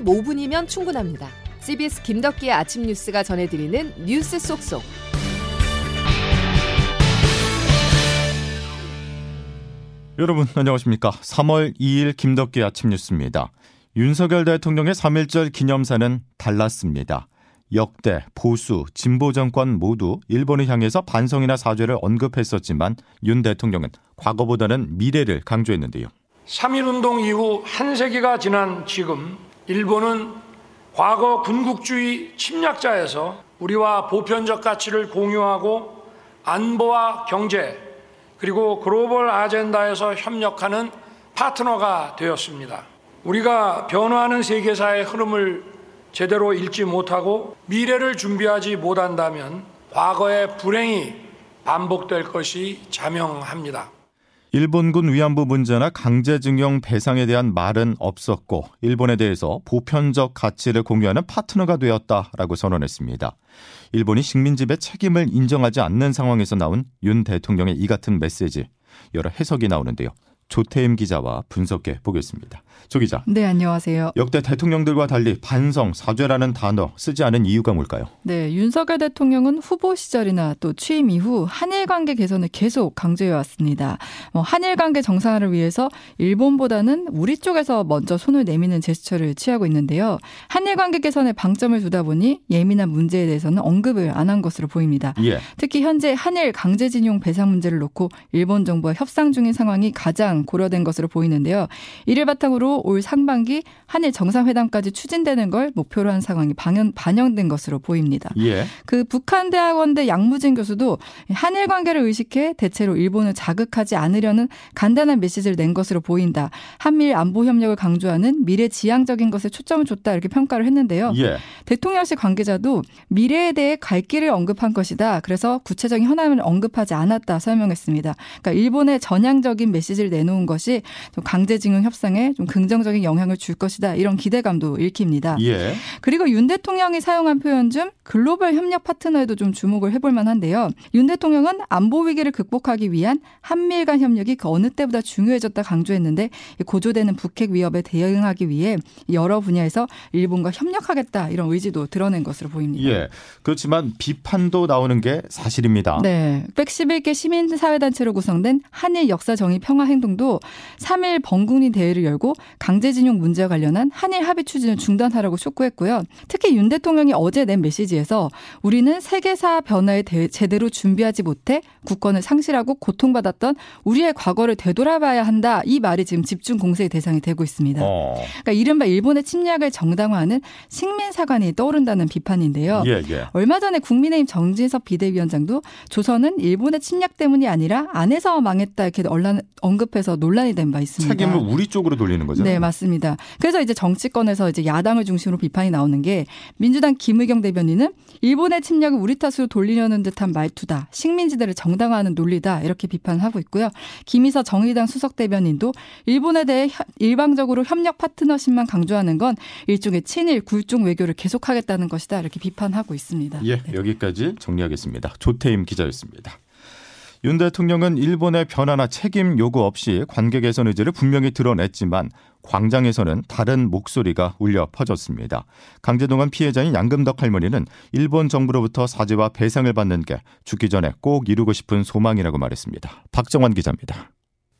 15분이면 충분합니다. CBS 김덕기의 아침 뉴스가 전해드리는 뉴스 속속. 여러분 안녕하십니까? 3월 2일 김덕기 아침 뉴스입니다. 윤석열 대통령의 3.1절 기념사는 달랐습니다. 역대, 보수, 진보 정권 모두 일본을 향해서 반성이나 사죄를 언급했었지만 윤 대통령은 과거보다는 미래를 강조했는데요. 3.1 운동 이후 한 세기가 지난 지금 일본은 과거 군국주의 침략자에서 우리와 보편적 가치를 공유하고 안보와 경제, 그리고 글로벌 아젠다에서 협력하는 파트너가 되었습니다. 우리가 변화하는 세계사의 흐름을 제대로 읽지 못하고 미래를 준비하지 못한다면 과거의 불행이 반복될 것이 자명합니다. 일본군 위안부 문제나 강제징용 배상에 대한 말은 없었고 일본에 대해서 보편적 가치를 공유하는 파트너가 되었다라고 선언했습니다. 일본이 식민지배 책임을 인정하지 않는 상황에서 나온 윤 대통령의 이 같은 메시지 여러 해석이 나오는데요. 조태임 기자와 분석해 보겠습니다. 조 기자. 네, 안녕하세요. 역대 대통령들과 달리 반성, 사죄라는 단어 쓰지 않은 이유가 뭘까요? 네, 윤석열 대통령은 후보 시절이나 또 취임 이후 한일 관계 개선을 계속 강조해 왔습니다. 뭐 한일 관계 정상화를 위해서 일본보다는 우리 쪽에서 먼저 손을 내미는 제스처를 취하고 있는데요. 한일 관계 개선에 방점을 두다 보니 예민한 문제에 대해서는 언급을 안 한 것으로 보입니다. 예. 특히 현재 한일 강제징용 배상 문제를 놓고 일본 정부와 협상 중인 상황이 가장 고려된 것으로 보이는데요. 이를 바탕으로 올 상반기 한일 정상회담까지 추진되는 걸 목표로 한 상황이 반영, 반영된 것으로 보입니다. 예. 그 북한 대학원대 양무진 교수도 한일 관계를 의식해 대체로 일본을 자극하지 않으려는 간단한 메시지를 낸 것으로 보인다. 한미일 안보 협력을 강조하는 미래 지향적인 것에 초점을 줬다 이렇게 평가를 했는데요. 예. 대통령실 관계자도 미래에 대해 갈 길을 언급한 것이다. 그래서 구체적인 현안을 언급하지 않았다 설명했습니다. 그러니까 일본의 전향적인 메시지를 내 놓은 것이 좀 강제징용 협상에 좀 긍정적인 영향을 줄 것이다. 이런 기대감도 읽힙니다. 예. 그리고 윤 대통령이 사용한 표현 중 글로벌 협력 파트너에도 좀 주목을 해볼 만한데요. 윤 대통령은 안보 위기를 극복하기 위한 한미일 간 협력이 그 어느 때보다 중요해졌다 강조했는데 고조되는 북핵 위협에 대응하기 위해 여러 분야에서 일본과 협력하겠다 이런 의지도 드러낸 것으로 보입니다. 예. 그렇지만 비판도 나오는 게 사실입니다. 네. 111개 시민사회단체로 구성된 한일 역사정의 평화행동 도 3일 범국민 대회를 열고 강제징용 문제와 관련한 한일 합의 추진을 중단하라고 촉구했고요. 특히 윤 대통령이 어제 낸 메시지에서 우리는 세계사 변화에 대, 제대로 준비하지 못해 국권을 상실하고 고통받았던 우리의 과거를 되돌아봐야 한다. 이 말이 지금 집중 공세의 대상이 되고 있습니다. 어. 그러니까 이른바 일본의 침략을 정당화하는 식민사관이 떠오른다는 비판인데요. 예, 예. 얼마 전에 국민의힘 정진석 비대위원장도 조선은 일본의 침략 때문이 아니라 안에서 망했다 이렇게 언란, 언급 해서 논란이 된 바 있습니다. 책임을 우리 쪽으로 돌리는 거죠. 네, 맞습니다. 그래서 이제 정치권에서 이제 야당을 중심으로 비판이 나오는 게 민주당 김의경 대변인은 일본의 침략을 우리 탓으로 돌리려는 듯한 말투다. 식민지대를 정당화하는 논리다. 이렇게 비판하고 있고요. 김희서 정의당 수석 대변인도 일본에 대해 혀- 일방적으로 협력 파트너십만 강조하는 건 일종의 친일 굴종 외교를 계속하겠다는 것이다. 이렇게 비판하고 있습니다. 예, 여기까지 정리하겠습니다. 조태임 기자였습니다. 윤 대통령은 일본의 변화나 책임 요구 없이 관계 개선 의지를 분명히 드러냈지만 광장에서는 다른 목소리가 울려 퍼졌습니다. 강제동원 피해자인 양금덕 할머니는 일본 정부로부터 사죄와 배상을 받는 게 죽기 전에 꼭 이루고 싶은 소망이라고 말했습니다. 박정환 기자입니다.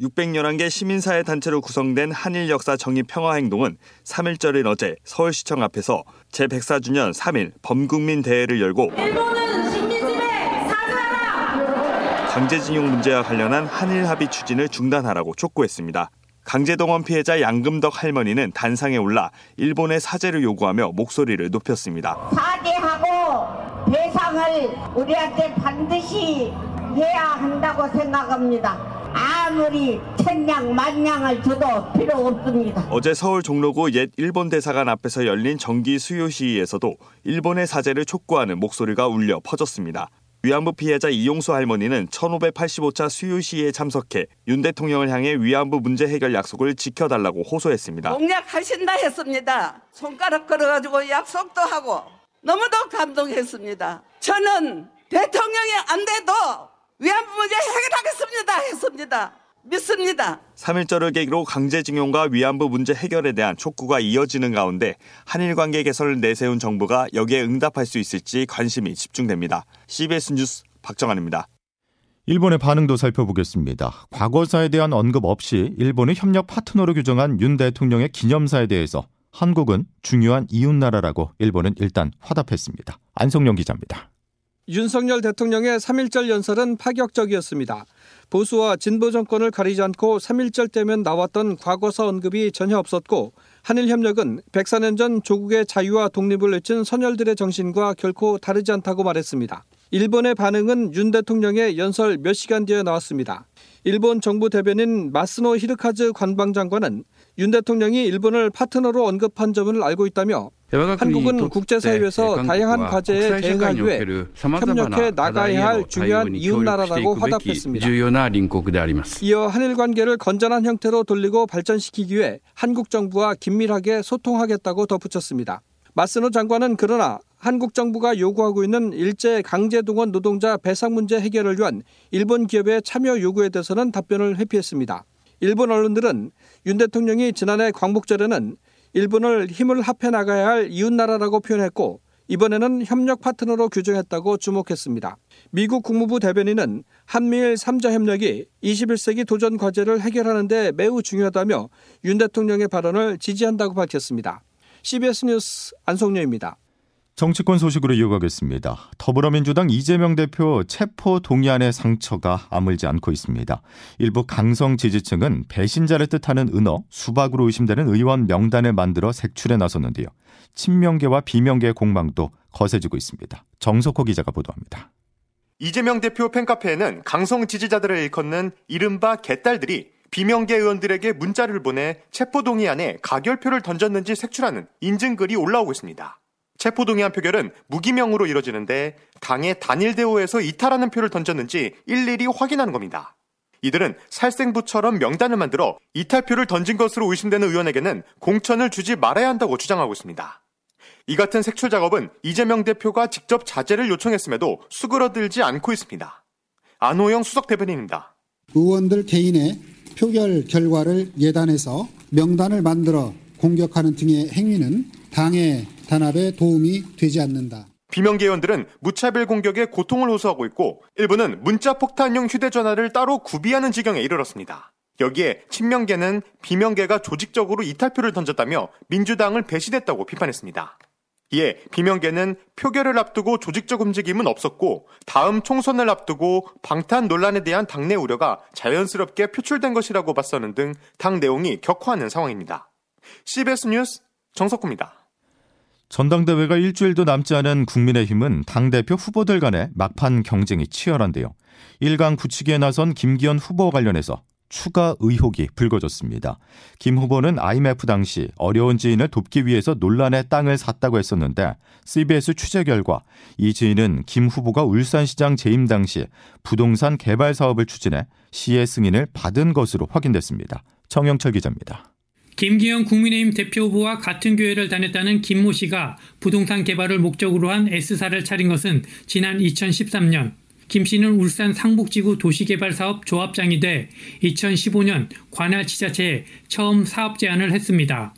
611개 시민사회 단체로 구성된 한일 역사 정의 평화 행동은 3일절인 어제 서울시청 앞에서 제104주년 3일 범국민 대회를 열고 일본은! 강제징용 문제와 관련한 한일 합의 추진을 중단하라고 촉구했습니다. 강제동원 피해자 양금덕 할머니는 단상에 올라 일본의 사죄를 요구하며 목소리를 높였습니다. 사죄하고 배상을 우리한테 반드시 해야 한다고 생각합니다. 아무리 천냥 만냥을 줘도 필요 없습니다. 어제 서울 종로구 옛 일본 대사관 앞에서 열린 정기 수요 시위에서도 일본의 사죄를 촉구하는 목소리가 울려 퍼졌습니다. 위안부 피해자 이용수 할머니는 1585차 수요 시위에 참석해 윤 대통령을 향해 위안부 문제 해결 약속을 지켜달라고 호소했습니다. 공약하신다 했습니다. 손가락 걸어가지고 약속도 하고 너무도 감동했습니다. 저는 대통령이 안 돼도 위안부 문제 해결하겠습니다 했습니다. 믿습니다. 3일절을 계기로 강제징용과 위안부 문제 해결에 대한 촉구가 이어지는 가운데 한일 관계 개선을 내세운 정부가 여기에 응답할 수 있을지 관심이 집중됩니다. CBS 뉴스 박정환입니다. 일본의 반응도 살펴보겠습니다. 과거사에 대한 언급 없이 일본의 협력 파트너로 규정한 윤 대통령의 기념사에 대해서 한국은 중요한 이웃나라라고 일본은 일단 화답했습니다. 안성영 기자입니다. 윤석열 대통령의 3.1절 연설은 파격적이었습니다. 보수와 진보 정권을 가리지 않고 3.1절 때면 나왔던 과거사 언급이 전혀 없었고 한일 협력은 104년 전 조국의 자유와 독립을 외친 선열들의 정신과 결코 다르지 않다고 말했습니다. 일본의 반응은 윤 대통령의 연설 몇 시간 뒤에 나왔습니다. 일본 정부 대변인 마스노 히르카즈 관방장관은 윤 대통령이 일본을 파트너로 언급한 점을 알고 있다며 한국은 국제사회에서 다양한 과제에 대응하기 위해 협력해 나가야 할 중요한 이웃 나라라고 화답했습니다. 이어 한일 관계를 건전한 형태로 돌리고 발전시키기 위해 한국 정부와 긴밀하게 소통하겠다고 덧붙였습니다. 마스노 장관은 그러나 한국 정부가 요구하고 있는 일제 강제 동원 노동자 배상 문제 해결을 위한 일본 기업의 참여 요구에 대해서는 답변을 회피했습니다. 일본 언론들은 윤 대통령이 지난해 광복절에는 일본을 힘을 합해 나가야 할 이웃나라라고 표현했고 이번에는 협력 파트너로 규정했다고 주목했습니다. 미국 국무부 대변인은 한미일 3자 협력이 21세기 도전 과제를 해결하는 데 매우 중요하다며 윤 대통령의 발언을 지지한다고 밝혔습니다. CBS 뉴스 안성료입니다. 정치권 소식으로 이어가겠습니다. 더불어민주당 이재명 대표 체포 동의안의 상처가 아물지 않고 있습니다. 일부 강성 지지층은 배신자를 뜻하는 은어 수박으로 의심되는 의원 명단을 만들어 색출에 나섰는데요. 친명계와 비명계의 공방도 거세지고 있습니다. 정석호 기자가 보도합니다. 이재명 대표 팬카페에는 강성 지지자들을 일컫는 이른바 개딸들이 비명계 의원들에게 문자를 보내 체포동의안에 가결표를 던졌는지 색출하는 인증글이 올라오고 있습니다. 체포동의안 표결은 무기명으로 이뤄지는데 당의 단일 대우에서 이탈하는 표를 던졌는지 일일이 확인하는 겁니다. 이들은 살생부처럼 명단을 만들어 이탈표를 던진 것으로 의심되는 의원에게는 공천을 주지 말아야 한다고 주장하고 있습니다. 이 같은 색출 작업은 이재명 대표가 직접 자제를 요청했음에도 수그러들지 않고 있습니다. 안호영 수석 대변인입니다. 의원들 개인의 표결 결과를 예단해서 명단을 만들어 공격하는 등의 행위는 당의 단합에 도움이 되지 않는다. 비명계원들은 무차별 공격에 고통을 호소하고 있고 일부는 문자 폭탄용 휴대전화를 따로 구비하는 지경에 이르렀습니다. 여기에 친명계는 비명계가 조직적으로 이탈표를 던졌다며 민주당을 배신했다고 비판했습니다. 이에 비명계는 표결을 앞두고 조직적 움직임은 없었고 다음 총선을 앞두고 방탄 논란에 대한 당내 우려가 자연스럽게 표출된 것이라고 봤서는 등 당 내용이 격화하는 상황입니다. CBS 뉴스 정석구입니다. 전당대회가 일주일도 남지 않은 국민의힘은 당대표 후보들 간의 막판 경쟁이 치열한데요. 1강 굳히기에 나선 김기현 후보 관련해서 추가 의혹이 불거졌습니다. 김 후보는 IMF 당시 어려운 지인을 돕기 위해서 논란의 땅을 샀다고 했었는데 CBS 취재 결과 이 지인은 김 후보가 울산시장 재임 당시 부동산 개발 사업을 추진해 시의 승인을 받은 것으로 확인됐습니다. 정영철 기자입니다. 김기현 국민의힘 대표 후보와 같은 교회를 다녔다는 김모 씨가 부동산 개발을 목적으로 한 S사를 차린 것은 지난 2013년 김 씨는 울산 상북지구 도시개발사업 조합장이 돼 2015년 관할 지자체에 처음 사업 제안을 했습니다.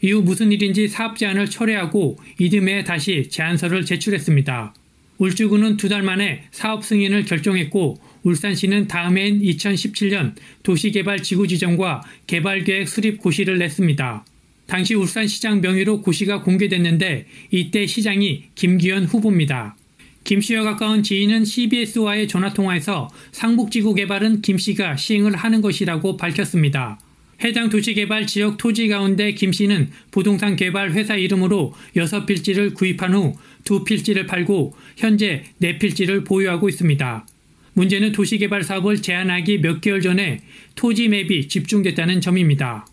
이후 무슨 일인지 사업 제안을 철회하고 이듬해 다시 제안서를 제출했습니다. 울주군은 두 달 만에 사업 승인을 결정했고 울산시는 다음해인 2017년 도시개발 지구 지정과 개발계획 수립 고시를 냈습니다. 당시 울산시장 명의로 고시가 공개됐는데 이때 시장이 김기현 후보입니다. 김 씨와 가까운 지인은 CBS와의 전화통화에서 상북지구 개발은 김 씨가 시행을 하는 것이라고 밝혔습니다. 해당 도시개발 지역 토지 가운데 김 씨는 부동산 개발 회사 이름으로 6필지를 구입한 후 2필지를 팔고 현재 4필지를 보유하고 있습니다. 문제는 도시개발 사업을 제한하기 몇 개월 전에 토지 맵이 집중됐다는 점입니다.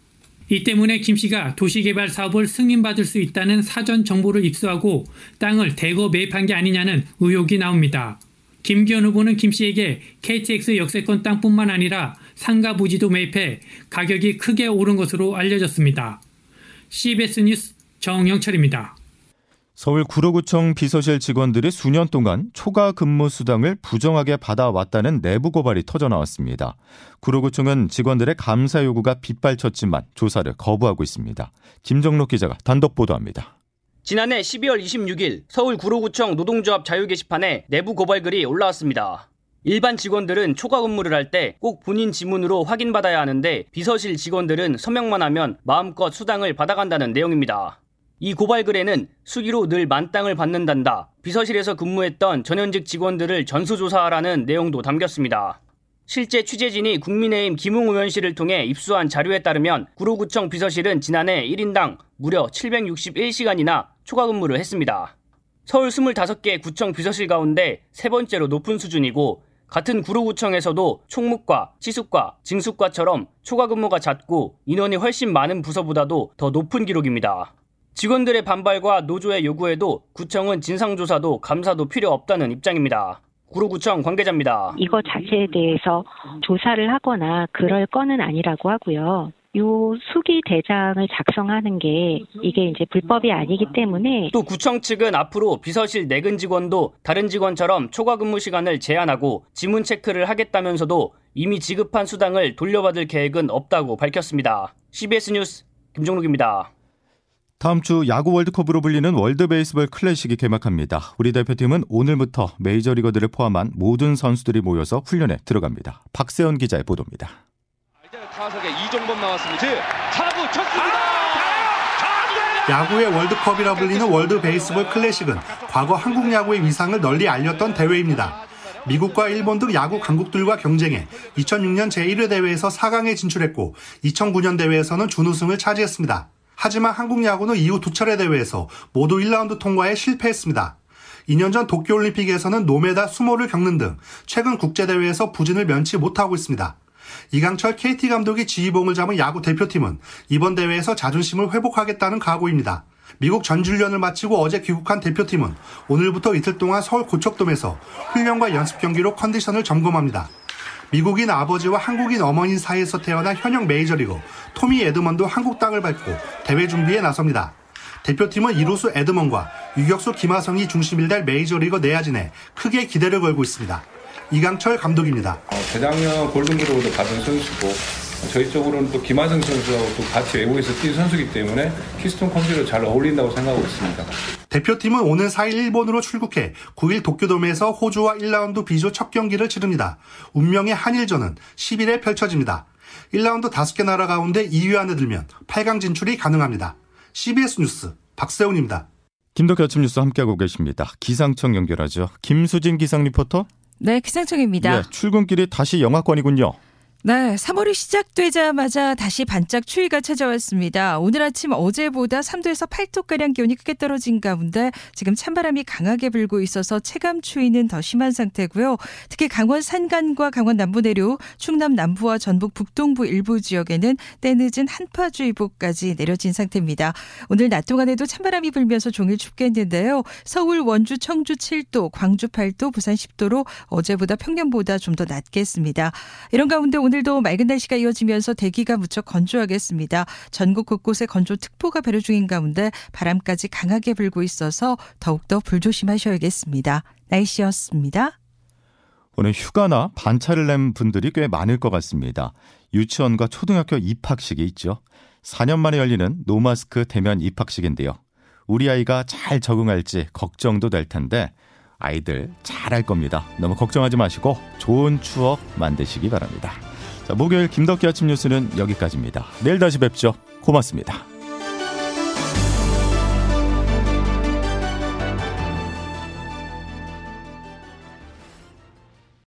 이 때문에 김 씨가 도시개발 사업을 승인받을 수 있다는 사전 정보를 입수하고 땅을 대거 매입한 게 아니냐는 의혹이 나옵니다. 김기현 후보는 김 씨에게 KTX 역세권 땅뿐만 아니라 상가 부지도 매입해 가격이 크게 오른 것으로 알려졌습니다. CBS 뉴스 정영철입니다. 서울 구로구청 비서실 직원들이 수년 동안 초과 근무 수당을 부정하게 받아왔다는 내부 고발이 터져 나왔습니다. 구로구청은 직원들의 감사 요구가 빗발쳤지만 조사를 거부하고 있습니다. 김정록 기자가 단독 보도합니다. 지난해 12월 26일 서울 구로구청 노동조합 자유 게시판에 내부 고발글이 올라왔습니다. 일반 직원들은 초과 근무를 할 때 꼭 본인 지문으로 확인받아야 하는데 비서실 직원들은 서명만 하면 마음껏 수당을 받아간다는 내용입니다. 이 고발 글에는 수기로 늘 만땅을 받는단다. 비서실에서 근무했던 전현직 직원들을 전수조사하라는 내용도 담겼습니다. 실제 취재진이 국민의힘 김웅 의원실을 통해 입수한 자료에 따르면 구로구청 비서실은 지난해 1인당 무려 761시간이나 초과 근무를 했습니다. 서울 25개 구청 비서실 가운데 세 번째로 높은 수준이고 같은 구로구청에서도 총무과, 치수과, 징수과처럼 초과 근무가 잦고 인원이 훨씬 많은 부서보다도 더 높은 기록입니다. 직원들의 반발과 노조의 요구에도 구청은 진상조사도 감사도 필요 없다는 입장입니다. 구로구청 관계자입니다. 이거 자체에 대해서 조사를 하거나 그럴 건은 아니라고 하고요. 요 수기 대장을 작성하는 게 이게 이제 불법이 아니기 때문에 또 구청 측은 앞으로 비서실 내근 직원도 다른 직원처럼 초과 근무 시간을 제한하고 지문 체크를 하겠다면서도 이미 지급한 수당을 돌려받을 계획은 없다고 밝혔습니다. CBS 뉴스 김종록입니다. 다음 주 야구 월드컵으로 불리는 월드 베이스볼 클래식이 개막합니다. 우리 대표팀은 오늘부터 메이저리거들을 포함한 모든 선수들이 모여서 훈련에 들어갑니다. 박세현 기자의 보도입니다. 타석에 이종범 나왔습니다. 타구 쳤습니다. 야구의 월드컵이라 불리는 월드 베이스볼 클래식은 과거 한국 야구의 위상을 널리 알렸던 대회입니다. 미국과 일본 등 야구 강국들과 경쟁해 2006년 제1회 대회에서 4강에 진출했고 2009년 대회에서는 준우승을 차지했습니다. 하지만 한국 야구는 이후 두 차례 대회에서 모두 1라운드 통과에 실패했습니다. 2년 전 도쿄올림픽에서는 노메달 수모를 겪는 등 최근 국제대회에서 부진을 면치 못하고 있습니다. 이강철 KT 감독이 지휘봉을 잡은 야구 대표팀은 이번 대회에서 자존심을 회복하겠다는 각오입니다. 미국 전주련을 마치고 어제 귀국한 대표팀은 오늘부터 이틀 동안 서울 고척돔에서 훈련과 연습 경기로 컨디션을 점검합니다. 미국인 아버지와 한국인 어머니 사이에서 태어난 현역 메이저리거 토미 에드먼도 한국 땅을 밟고 대회 준비에 나섭니다. 대표팀은 이루수 에드먼과 유격수 김하성이 중심이 될 메이저리거 내야진에 크게 기대를 걸고 있습니다. 이강철 감독입니다. 어, 재작년 골든글로브도 받은 선수고 저희 쪽으로는 또 김하성 선수하고 또 같이 외국에서 뛴 선수기 때문에 키스톤 콤비로 잘 어울린다고 생각하고 있습니다. 대표팀은 오는 4일 일본으로 출국해 9일 도쿄돔에서 호주와 1라운드 B조 첫 경기를 치릅니다. 운명의 한일전은 10일에 펼쳐집니다. 1라운드 5개 나라 가운데 2위 안에 들면 8강 진출이 가능합니다. CBS 뉴스 박세훈입니다. 김덕기 아침 뉴스 함께하고 계십니다. 기상청 연결하죠. 김수진 기상 리포터. 네, 기상청입니다. 예, 출근길이 다시 영하권이군요. 네, 3월이 시작되자마자 다시 반짝 추위가 찾아왔습니다. 오늘 아침 어제보다 3도에서 8도가량 기온이 크게 떨어진 가운데 지금 찬바람이 강하게 불고 있어서 체감 추위는 더 심한 상태고요. 특히 강원 산간과 강원 남부 내륙, 충남 남부와 전북 북동부 일부 지역에는 때늦은 한파주의보까지 내려진 상태입니다. 오늘 낮 동안에도 찬바람이 불면서 종일 춥겠는데요. 서울, 원주, 청주 7도, 광주 8도, 부산 10도로 어제보다 평년보다 좀 더 낮겠습니다. 이런 가운데 오늘 오늘도 맑은 날씨가 이어지면서 대기가 무척 건조하겠습니다. 전국 곳곳에 건조특보가 발효 중인 가운데 바람까지 강하게 불고 있어서 더욱더 불조심하셔야겠습니다. 날씨였습니다. 오늘 휴가나 반차를 낸 분들이 꽤 많을 것 같습니다. 유치원과 초등학교 입학식이 있죠. 4년 만에 열리는 노마스크 대면 입학식인데요. 우리 아이가 잘 적응할지 걱정도 될 텐데 아이들 잘할 겁니다. 너무 걱정하지 마시고 좋은 추억 만드시기 바랍니다. 자, 목요일 김덕기 아침 뉴스는 여기까지입니다. 내일 다시 뵙죠. 고맙습니다.